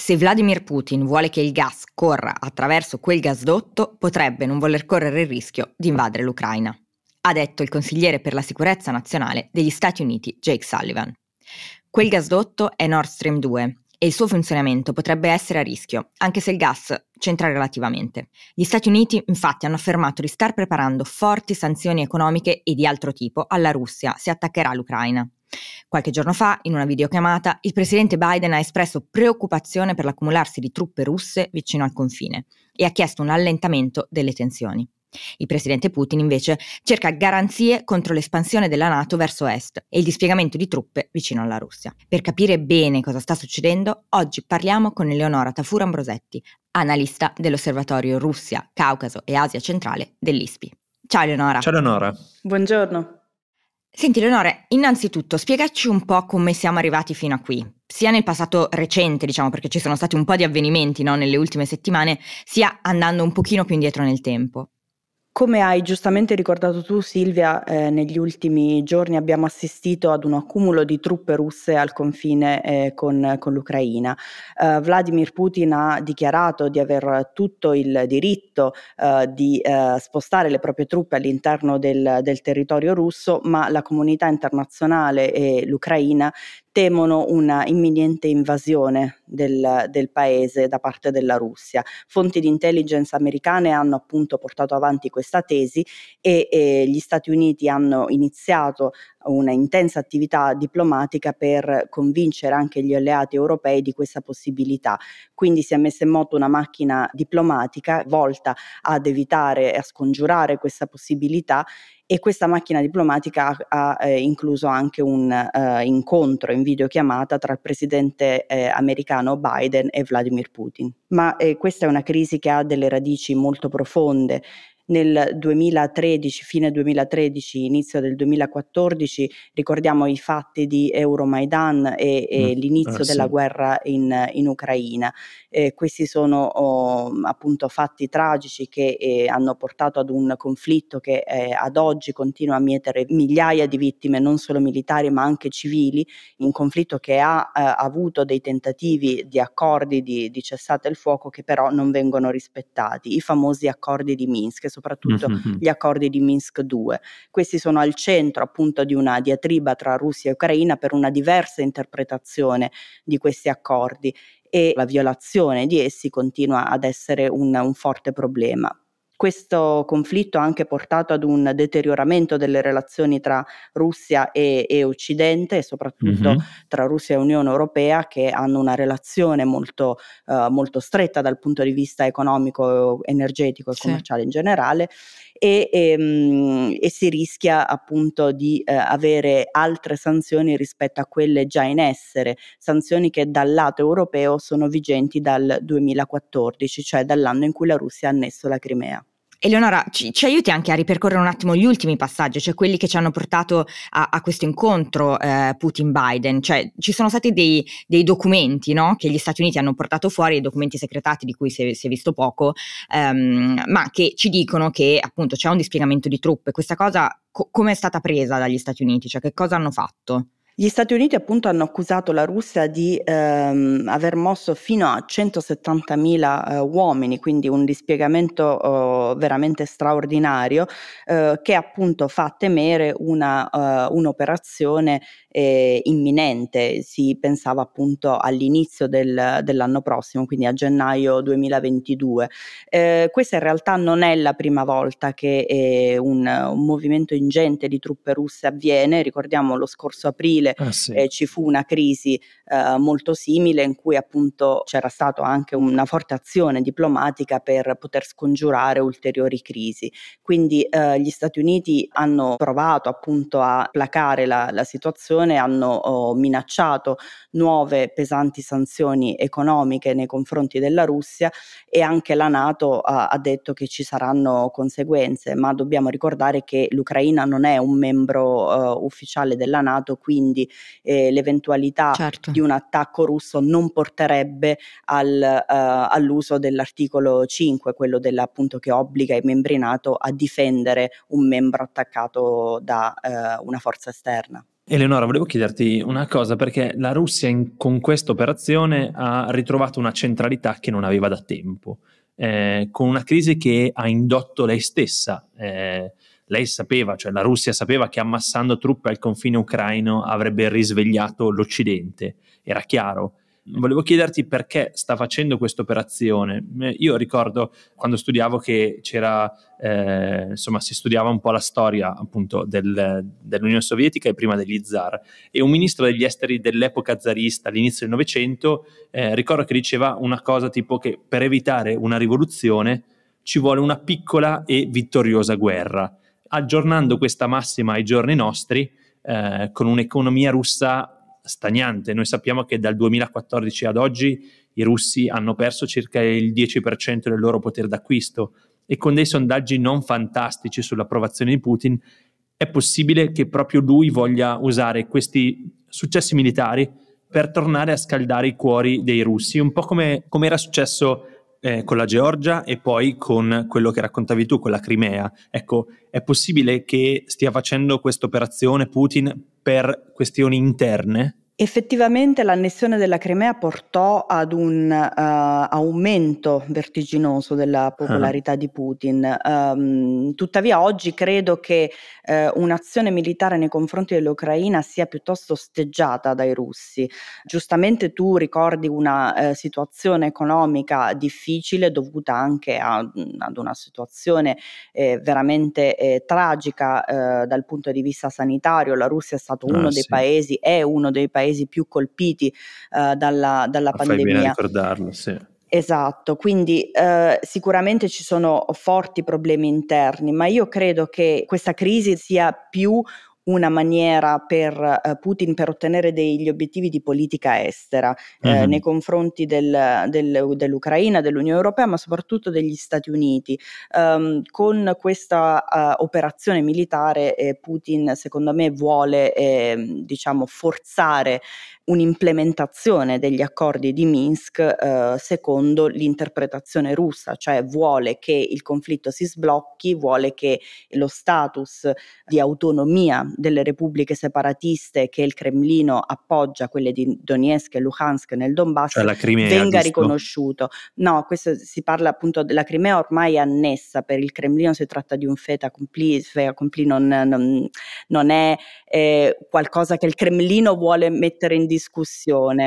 Se Vladimir Putin vuole che il gas corra attraverso quel gasdotto, potrebbe non voler correre il rischio di invadere l'Ucraina, ha detto il consigliere per la sicurezza nazionale degli Stati Uniti Jake Sullivan. Quel gasdotto è Nord Stream 2 e il suo funzionamento potrebbe essere a rischio, anche se il gas c'entra relativamente. Gli Stati Uniti infatti hanno affermato di star preparando forti sanzioni economiche e di altro tipo alla Russia se attaccherà l'Ucraina. Qualche giorno fa, in una videochiamata, il presidente Biden ha espresso preoccupazione per l'accumularsi di truppe russe vicino al confine e ha chiesto un allentamento delle tensioni. Il presidente Putin invece cerca garanzie contro l'espansione della Nato verso est e il dispiegamento di truppe vicino alla Russia. Per capire bene cosa sta succedendo, oggi parliamo con Eleonora Tafura Ambrosetti, analista dell'Osservatorio Russia, Caucaso e Asia Centrale dell'ISPI. Ciao Eleonora. Ciao Eleonora. Buongiorno. Senti Leonore, innanzitutto spiegaci un po' come siamo arrivati fino a qui, sia nel passato recente, diciamo, perché ci sono stati un po' di avvenimenti no, nelle ultime settimane, sia andando un pochino più indietro nel tempo. Come hai giustamente ricordato tu Silvia, eh, negli ultimi giorni abbiamo assistito ad un accumulo di truppe russe al confine eh, con, con, l'Ucraina. Uh, Vladimir Putin ha dichiarato di aver tutto il diritto uh, di uh, spostare le proprie truppe all'interno del, del territorio russo, ma la comunità internazionale e l'Ucraina temono una imminente invasione del, del, paese da parte della Russia. Fonti di intelligence americane hanno appunto portato avanti questa tesi e, e gli Stati Uniti hanno iniziato una intensa attività diplomatica per convincere anche gli alleati europei di questa possibilità. Quindi si è messa in moto una macchina diplomatica volta ad evitare e a scongiurare questa possibilità e questa macchina diplomatica ha, eh, incluso anche un eh, incontro in videochiamata tra il presidente eh, americano Biden e Vladimir Putin. Ma eh, questa è una crisi che ha delle radici molto profonde nel 2013, fine 2013, inizio del 2014, ricordiamo i fatti di Euromaidan e, e mm, l'inizio eh, della sì. guerra in, in Ucraina. Eh, questi sono oh, appunto fatti tragici che eh, hanno portato ad un conflitto che eh, ad oggi continua a mietere migliaia di vittime, non solo militari ma anche civili, un conflitto che ha eh, avuto dei tentativi di accordi di, di cessate il fuoco che però non vengono rispettati, i famosi accordi di Minsk soprattutto mm-hmm. gli accordi di Minsk 2. Questi sono al centro appunto di una diatriba tra Russia e Ucraina per una diversa interpretazione di questi accordi e la violazione di essi continua ad essere un, un forte problema. Questo conflitto ha anche portato ad un deterioramento delle relazioni tra Russia e, e Occidente e soprattutto mm-hmm. tra Russia e Unione Europea che hanno una relazione molto, uh, molto stretta dal punto di vista economico, energetico e sì. commerciale in generale e, e, ehm, e, si rischia appunto di eh, avere altre sanzioni rispetto a quelle già in essere, sanzioni che dal lato europeo sono vigenti dal 2014, cioè dall'anno in cui la Russia ha annesso la Crimea. Eleonora, ci, ci, aiuti anche a ripercorrere un attimo gli ultimi passaggi, cioè quelli che ci hanno portato a, a questo incontro eh, Putin-Biden, cioè ci sono stati dei, dei documenti no? che gli Stati Uniti hanno portato fuori, dei documenti segretati di cui si è, si è visto poco, ehm, ma che ci dicono che appunto c'è un dispiegamento di truppe. Questa cosa co- come è stata presa dagli Stati Uniti? Cioè che cosa hanno fatto? Gli Stati Uniti appunto hanno accusato la Russia di ehm, aver mosso fino a 170.000 eh, uomini, quindi un dispiegamento eh, veramente straordinario eh, che appunto fa temere una, uh, un'operazione eh, imminente. Si pensava appunto all'inizio del, dell'anno prossimo, quindi a gennaio 2022. Eh, questa in realtà non è la prima volta che eh, un, un movimento ingente di truppe russe avviene, ricordiamo lo scorso aprile 2000 ah, sì. eh, ci fu una crisi eh, molto simile in cui appunto c'era stata anche una forte azione diplomatica per poter scongiurare ulteriori crisi. Quindi eh, gli Stati Uniti hanno provato appunto a placare la, la situazione, hanno oh, minacciato nuove pesanti sanzioni economiche nei confronti della Russia e anche la Nato ha, ha detto che ci saranno conseguenze, ma dobbiamo ricordare che l'Ucraina non è un membro uh, ufficiale della Nato, quindi eh, l'eventualità certo. di un attacco russo non porterebbe al, uh, all'uso dell'articolo 5, quello della, appunto che obbliga i membri Nato a difendere un membro attaccato da uh, una forza esterna. Eleonora, volevo chiederti una cosa perché la Russia in, con questa operazione ha ritrovato una centralità che non aveva da tempo, eh, con una crisi che ha indotto lei stessa. Eh, lei sapeva, cioè la Russia sapeva che ammassando truppe al confine ucraino avrebbe risvegliato l'Occidente, era chiaro. Volevo chiederti perché sta facendo questa operazione. Io ricordo quando studiavo che c'era, eh, insomma, si studiava un po' la storia appunto del, dell'Unione Sovietica e prima degli zar. E un ministro degli esteri dell'epoca zarista all'inizio del Novecento eh, ricordo che diceva una cosa tipo che per evitare una rivoluzione ci vuole una piccola e vittoriosa guerra. Aggiornando questa massima ai giorni nostri, eh, con un'economia russa stagnante. Noi sappiamo che dal 2014 ad oggi i russi hanno perso circa il 10% del loro potere d'acquisto e con dei sondaggi non fantastici sull'approvazione di Putin è possibile che proprio lui voglia usare questi successi militari per tornare a scaldare i cuori dei russi, un po' come, come era successo eh, con la Georgia e poi con quello che raccontavi tu, con la Crimea. Ecco, è possibile che stia facendo questa operazione Putin per questioni interne? Effettivamente l'annessione della Crimea portò ad un uh, aumento vertiginoso della ah. popolarità uh. di Putin. Um, tuttavia oggi credo che uh, un'azione militare nei confronti dell'Ucraina sia piuttosto osteggiata dai russi. Giustamente tu ricordi una situazione economica difficile dovuta anche a, ad una situazione eh, veramente eh, tragica dal punto di vista sanitario. La Russia è stato uno ah, dei sì. paesi, è uno dei paesi paesi più colpiti uh, dalla, dalla pandemia. Fai bene ricordarlo, sì. Esatto, quindi eh, sicuramente ci sono forti problemi interni, ma io credo che questa crisi sia più una maniera per uh, Putin per ottenere degli obiettivi di politica estera eh, nei confronti del, del, dell'Ucraina, dell'Unione Europea, ma soprattutto degli Stati Uniti. Um, con questa uh, operazione militare eh, Putin, secondo me, vuole eh, diciamo, forzare un'implementazione degli accordi di Minsk eh, secondo l'interpretazione russa, cioè vuole che il conflitto si sblocchi, vuole che lo status di autonomia delle repubbliche separatiste che il Cremlino appoggia, quelle di Donetsk e Luhansk nel Donbass, cioè Crimea, venga giusto? riconosciuto. No, questo si parla appunto della Crimea ormai annessa, per il Cremlino si tratta di un fait accompli non, non, non è eh, qualcosa che il Cremlino vuole mettere in discussione.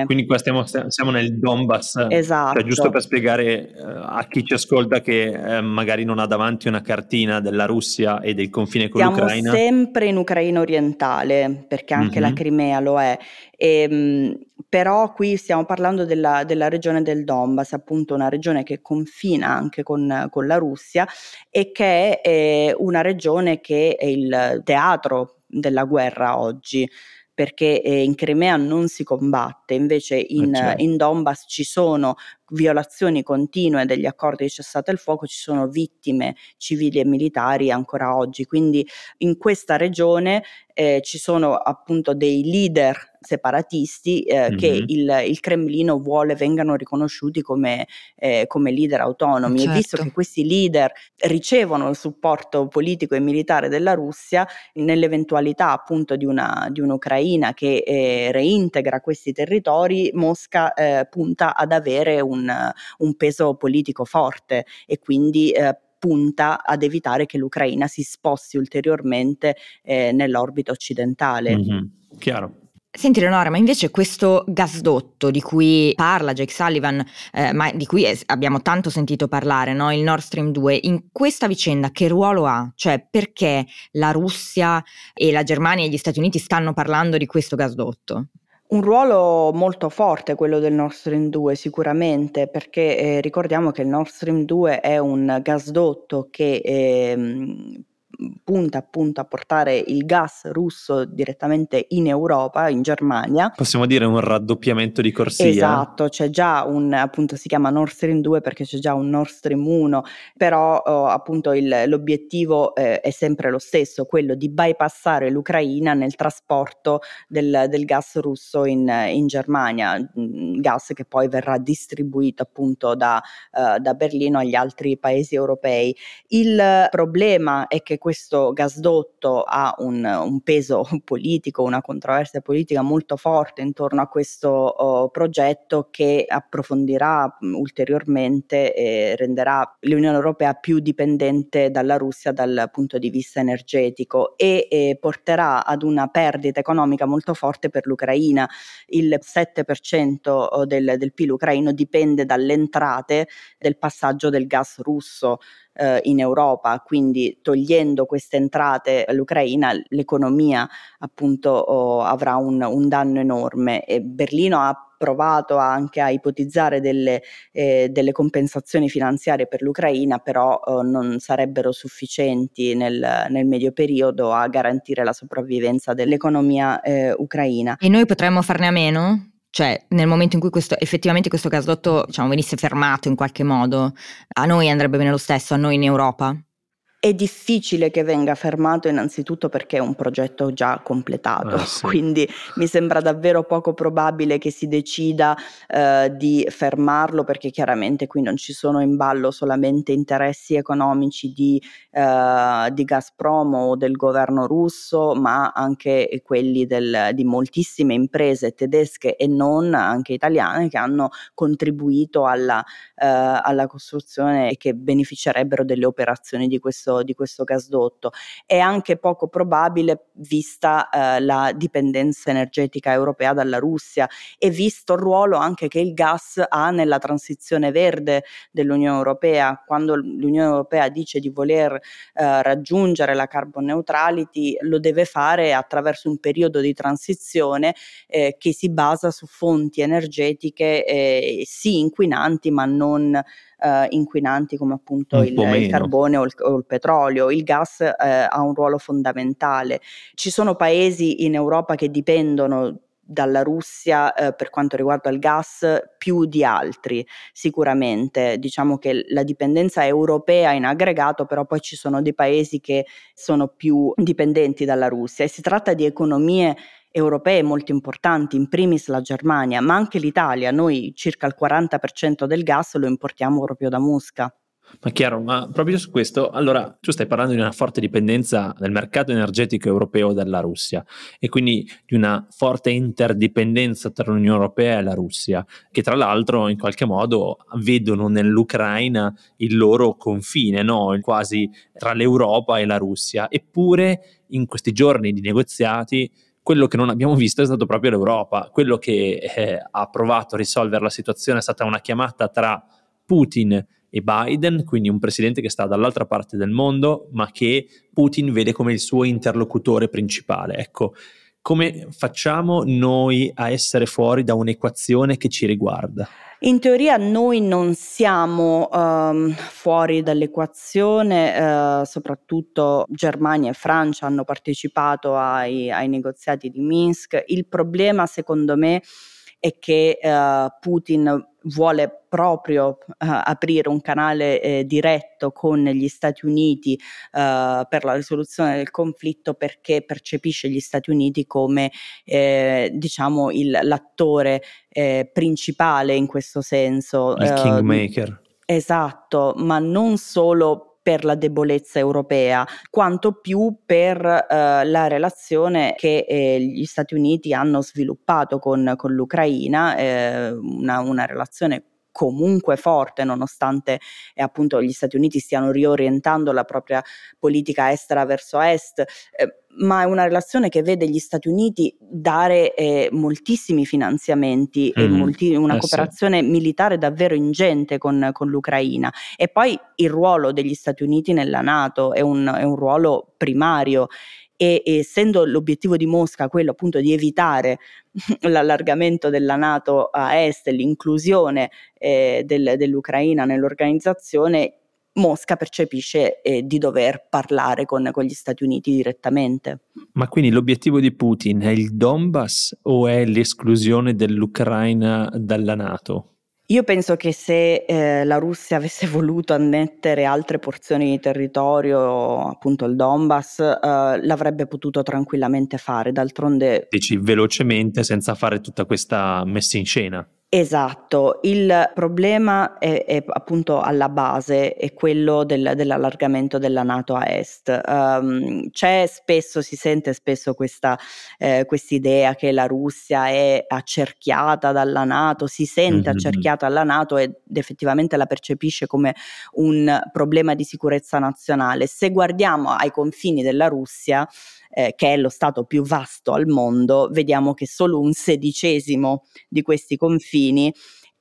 Quindi qua stiamo, siamo nel Donbass, esatto. Cioè, giusto per spiegare eh, a chi ci ascolta che eh, magari non ha davanti una cartina della Russia e del confine con Siamo l'Ucraina. Siamo sempre in Ucraina orientale, perché anche mm-hmm. la Crimea lo è. E, ehm, però qui stiamo parlando della, della, regione del Donbass, appunto una regione che confina anche con, con la Russia e che è eh, una regione che è il teatro della guerra oggi perché eh, in Crimea non si combatte, invece in, eh certo. in Donbass ci sono violazioni continue degli accordi di cessate il fuoco, ci sono vittime civili e militari ancora oggi. Quindi in questa regione eh, ci sono appunto dei leader separatisti eh, mm-hmm. che il, il, Cremlino vuole vengano riconosciuti come, eh, come leader autonomi certo. e visto che questi leader ricevono il supporto politico e militare della Russia nell'eventualità appunto di, una, di un'Ucraina che eh, reintegra questi territori Mosca eh, punta ad avere un, un, peso politico forte e quindi eh, punta ad evitare che l'Ucraina si sposti ulteriormente eh, nell'orbita occidentale. Mm-hmm. Chiaro. Senti Leonora, ma invece questo gasdotto di cui parla Jake Sullivan, eh, ma di cui es- abbiamo tanto sentito parlare, no? il Nord Stream 2, in questa vicenda che ruolo ha? Cioè perché la Russia e la Germania e gli Stati Uniti stanno parlando di questo gasdotto? Un ruolo molto forte quello del Nord Stream 2 sicuramente, perché eh, ricordiamo che il Nord Stream 2 è un gasdotto che eh, punta appunto a portare il gas russo direttamente in Europa, in Germania. Possiamo dire un raddoppiamento di corsia. Esatto, c'è già un, appunto si chiama Nord Stream 2 perché c'è già un Nord Stream 1, però oh, appunto il, l'obiettivo eh, è sempre lo stesso, quello di bypassare l'Ucraina nel trasporto del, del gas russo in, in, Germania, mm, gas che poi verrà distribuito appunto da, uh, da Berlino agli altri paesi europei. Il problema è che questo gasdotto ha un, un, peso politico, una controversia politica molto forte intorno a questo oh, progetto che approfondirà ulteriormente e renderà l'Unione Europea più dipendente dalla Russia dal punto di vista energetico e, e porterà ad una perdita economica molto forte per l'Ucraina. Il 7% del, del PIL ucraino dipende dalle entrate del passaggio del gas russo eh, in Europa, quindi togliendo queste entrate all'Ucraina l'economia appunto oh, avrà un, un danno enorme e Berlino ha provato anche a ipotizzare delle, eh, delle compensazioni finanziarie per l'Ucraina, però eh, non sarebbero sufficienti nel, nel, medio periodo a garantire la sopravvivenza dell'economia eh, ucraina. E noi potremmo farne a meno? Cioè, nel momento in cui questo, effettivamente questo gasdotto diciamo, venisse fermato in qualche modo, a noi andrebbe bene lo stesso, a noi in Europa? È difficile che venga fermato innanzitutto perché è un progetto già completato, ah, sì. quindi mi sembra davvero poco probabile che si decida eh, di fermarlo perché chiaramente qui non ci sono in ballo solamente interessi economici di, eh, di Gazprom o del governo russo, ma anche quelli del, di moltissime imprese tedesche e non, anche italiane, che hanno contribuito alla, eh, alla costruzione e che beneficerebbero delle operazioni di questo di questo gasdotto. È anche poco probabile vista eh, la dipendenza energetica europea dalla Russia e visto il ruolo anche che il gas ha nella transizione verde dell'Unione Europea. Quando l'Unione Europea dice di voler eh, raggiungere la carbon neutrality, lo deve fare attraverso un periodo di transizione eh, che si basa su fonti energetiche eh, sì inquinanti ma non eh, inquinanti come appunto il, il, carbone o il, o il, petrolio. Il gas eh, ha un ruolo fondamentale. Ci sono paesi in Europa che dipendono dalla Russia eh, per quanto riguarda il gas più di altri sicuramente diciamo che la dipendenza è europea in aggregato però poi ci sono dei paesi che sono più dipendenti dalla Russia e si tratta di economie europee molto importanti, in primis la Germania, ma anche l'Italia. Noi circa il 40% del gas lo importiamo proprio da Mosca. Ma chiaro, ma proprio su questo, allora tu stai parlando di una forte dipendenza del mercato energetico europeo dalla Russia e quindi di una forte interdipendenza tra l'Unione Europea e la Russia, che tra l'altro in qualche modo vedono nell'Ucraina il loro confine, no? quasi tra l'Europa e la Russia. Eppure in questi giorni di negoziati quello che non abbiamo visto è stato proprio l'Europa. Quello che eh, ha provato a risolvere la situazione è stata una chiamata tra Putin e Biden, quindi un presidente che sta dall'altra parte del mondo, ma che Putin vede come il suo interlocutore principale. Ecco, come facciamo noi a essere fuori da un'equazione che ci riguarda? In teoria noi non siamo um, fuori dall'equazione, uh, soprattutto Germania e Francia hanno partecipato ai, ai negoziati di Minsk. Il problema secondo me che uh, Putin vuole proprio uh, aprire un canale eh, diretto con gli Stati Uniti uh, per la risoluzione del conflitto perché percepisce gli Stati Uniti come eh, diciamo il, l'attore eh, principale in questo senso. Il kingmaker. Esatto, ma non solo per la debolezza europea, quanto più per eh, la relazione che eh, gli Stati Uniti hanno sviluppato con, con l'Ucraina, eh, una, una relazione comunque forte nonostante eh, appunto gli Stati Uniti stiano riorientando la propria politica estera verso est, eh, ma è una relazione che vede gli Stati Uniti dare eh, moltissimi finanziamenti mm-hmm. e molti, una eh cooperazione sì. militare davvero ingente con, con, l'Ucraina. E poi il ruolo degli Stati Uniti nella Nato è un, è un ruolo primario e, essendo l'obiettivo di Mosca quello appunto di evitare l'allargamento della Nato a est, l'inclusione eh, del, dell'Ucraina nell'organizzazione, Mosca percepisce eh, di dover parlare con, con, gli Stati Uniti direttamente. Ma quindi l'obiettivo di Putin è il Donbass o è l'esclusione dell'Ucraina dalla Nato? Io penso che se eh, la Russia avesse voluto annettere altre porzioni di territorio, appunto il Donbass, eh, l'avrebbe potuto tranquillamente fare. D'altronde. Dici velocemente senza fare tutta questa messa in scena. Esatto, il problema è, è appunto alla base, è quello del, dell'allargamento della Nato a est. Um, c'è spesso, si sente spesso questa eh, idea che la Russia è accerchiata dalla Nato, si sente mm-hmm. accerchiata dalla Nato ed effettivamente la percepisce come un problema di sicurezza nazionale. Se guardiamo ai confini della Russia, eh, che è lo Stato più vasto al mondo, vediamo che solo un sedicesimo di questi confini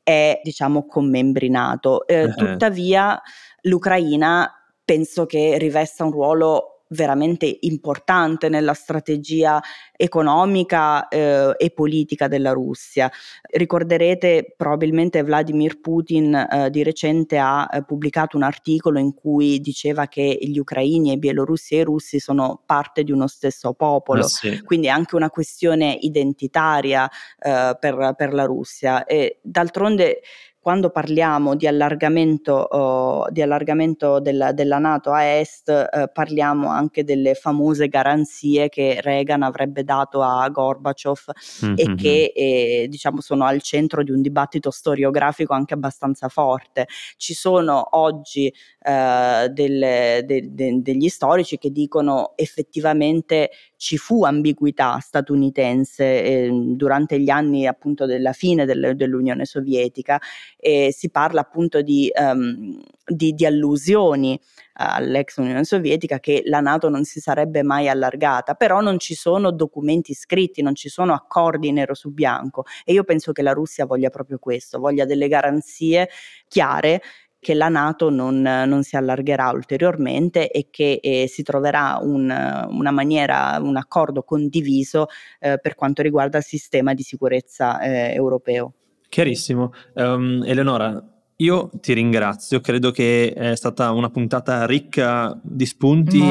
è diciamo commembrinato. Eh, uh-huh. Tuttavia l'Ucraina penso che rivesta un ruolo veramente importante nella strategia economica eh, e politica della Russia. Ricorderete probabilmente Vladimir Putin eh, di recente ha eh, pubblicato un articolo in cui diceva che gli ucraini, i bielorussi e i russi sono parte di uno stesso popolo, ah, sì. quindi è anche una questione identitaria eh, per, per la Russia e d'altronde quando parliamo di allargamento, oh, di allargamento della, della, Nato a est, eh, parliamo anche delle famose garanzie che Reagan avrebbe dato a Gorbaciov mm-hmm. e che eh, diciamo sono al centro di un dibattito storiografico anche abbastanza forte. Ci sono oggi eh, delle, de, de, degli storici che dicono effettivamente ci fu ambiguità statunitense eh, durante gli anni appunto della fine del, dell'Unione Sovietica e si parla appunto di, um, di, di allusioni all'ex Unione Sovietica che la Nato non si sarebbe mai allargata, però non ci sono documenti scritti, non ci sono accordi nero su bianco. E io penso che la Russia voglia proprio questo, voglia delle garanzie chiare che la Nato non, non, si allargherà ulteriormente e che eh, si troverà un, una maniera, un accordo condiviso eh, per quanto riguarda il sistema di sicurezza eh, europeo. Chiarissimo. Um, Eleonora, io ti ringrazio, credo che è stata una puntata ricca di spunti,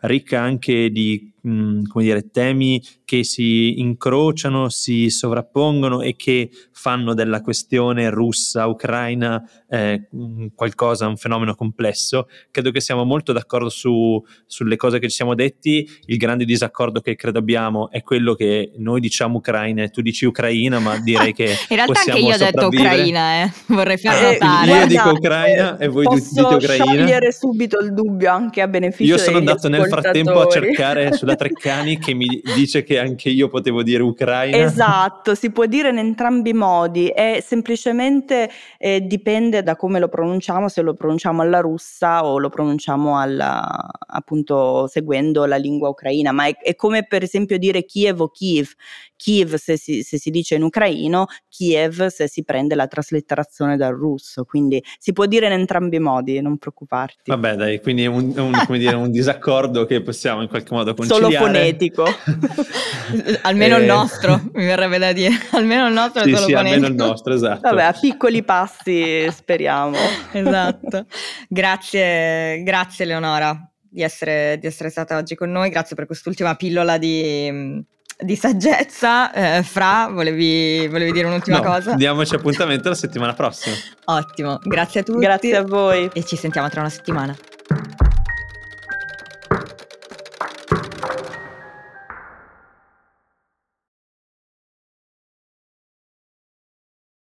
ricca anche di mh, come dire, temi che si incrociano, si sovrappongono e che fanno della questione russa-ucraina eh, qualcosa, un fenomeno complesso. Credo che siamo molto d'accordo su, sulle cose che ci siamo detti. Il grande disaccordo che credo abbiamo è quello che noi diciamo Ucraina e tu dici Ucraina, ma direi che in realtà anche io ho detto Ucraina, eh. vorrei far eh, notare. Io dico Ucraina e voi dite Ucraina. Posso sciogliere subito il dubbio anche a beneficio Io sono andato nel frattempo a cercare sulla Treccani che mi dice che anche io potevo dire Ucraina. Esatto, si può dire in entrambi i modi e semplicemente eh, dipende da come lo pronunciamo, se lo pronunciamo alla russa o lo pronunciamo alla, appunto seguendo la lingua ucraina, ma è, è come per esempio dire Kiev o Kiev. Kiev se si, se si dice in ucraino, Kiev se si prende la traslitterazione dal russo, quindi si può dire in entrambi i modi, non preoccuparti. Vabbè dai, quindi è un, un, dire, un disaccordo che possiamo in qualche modo conciliare. Solo fonetico. almeno eh... il nostro, mi verrebbe da dire, almeno il nostro sì, è solo sì, fonetico. almeno il nostro, esatto. Vabbè, a piccoli passi speriamo. esatto. Grazie, grazie Leonora di essere, di essere stata oggi con noi, grazie per quest'ultima pillola di di saggezza. Eh, Fra, volevi, volevi, dire un'ultima no, cosa? Diamoci appuntamento la settimana prossima. Ottimo, grazie a tutti. Grazie a voi. E ci sentiamo tra una settimana.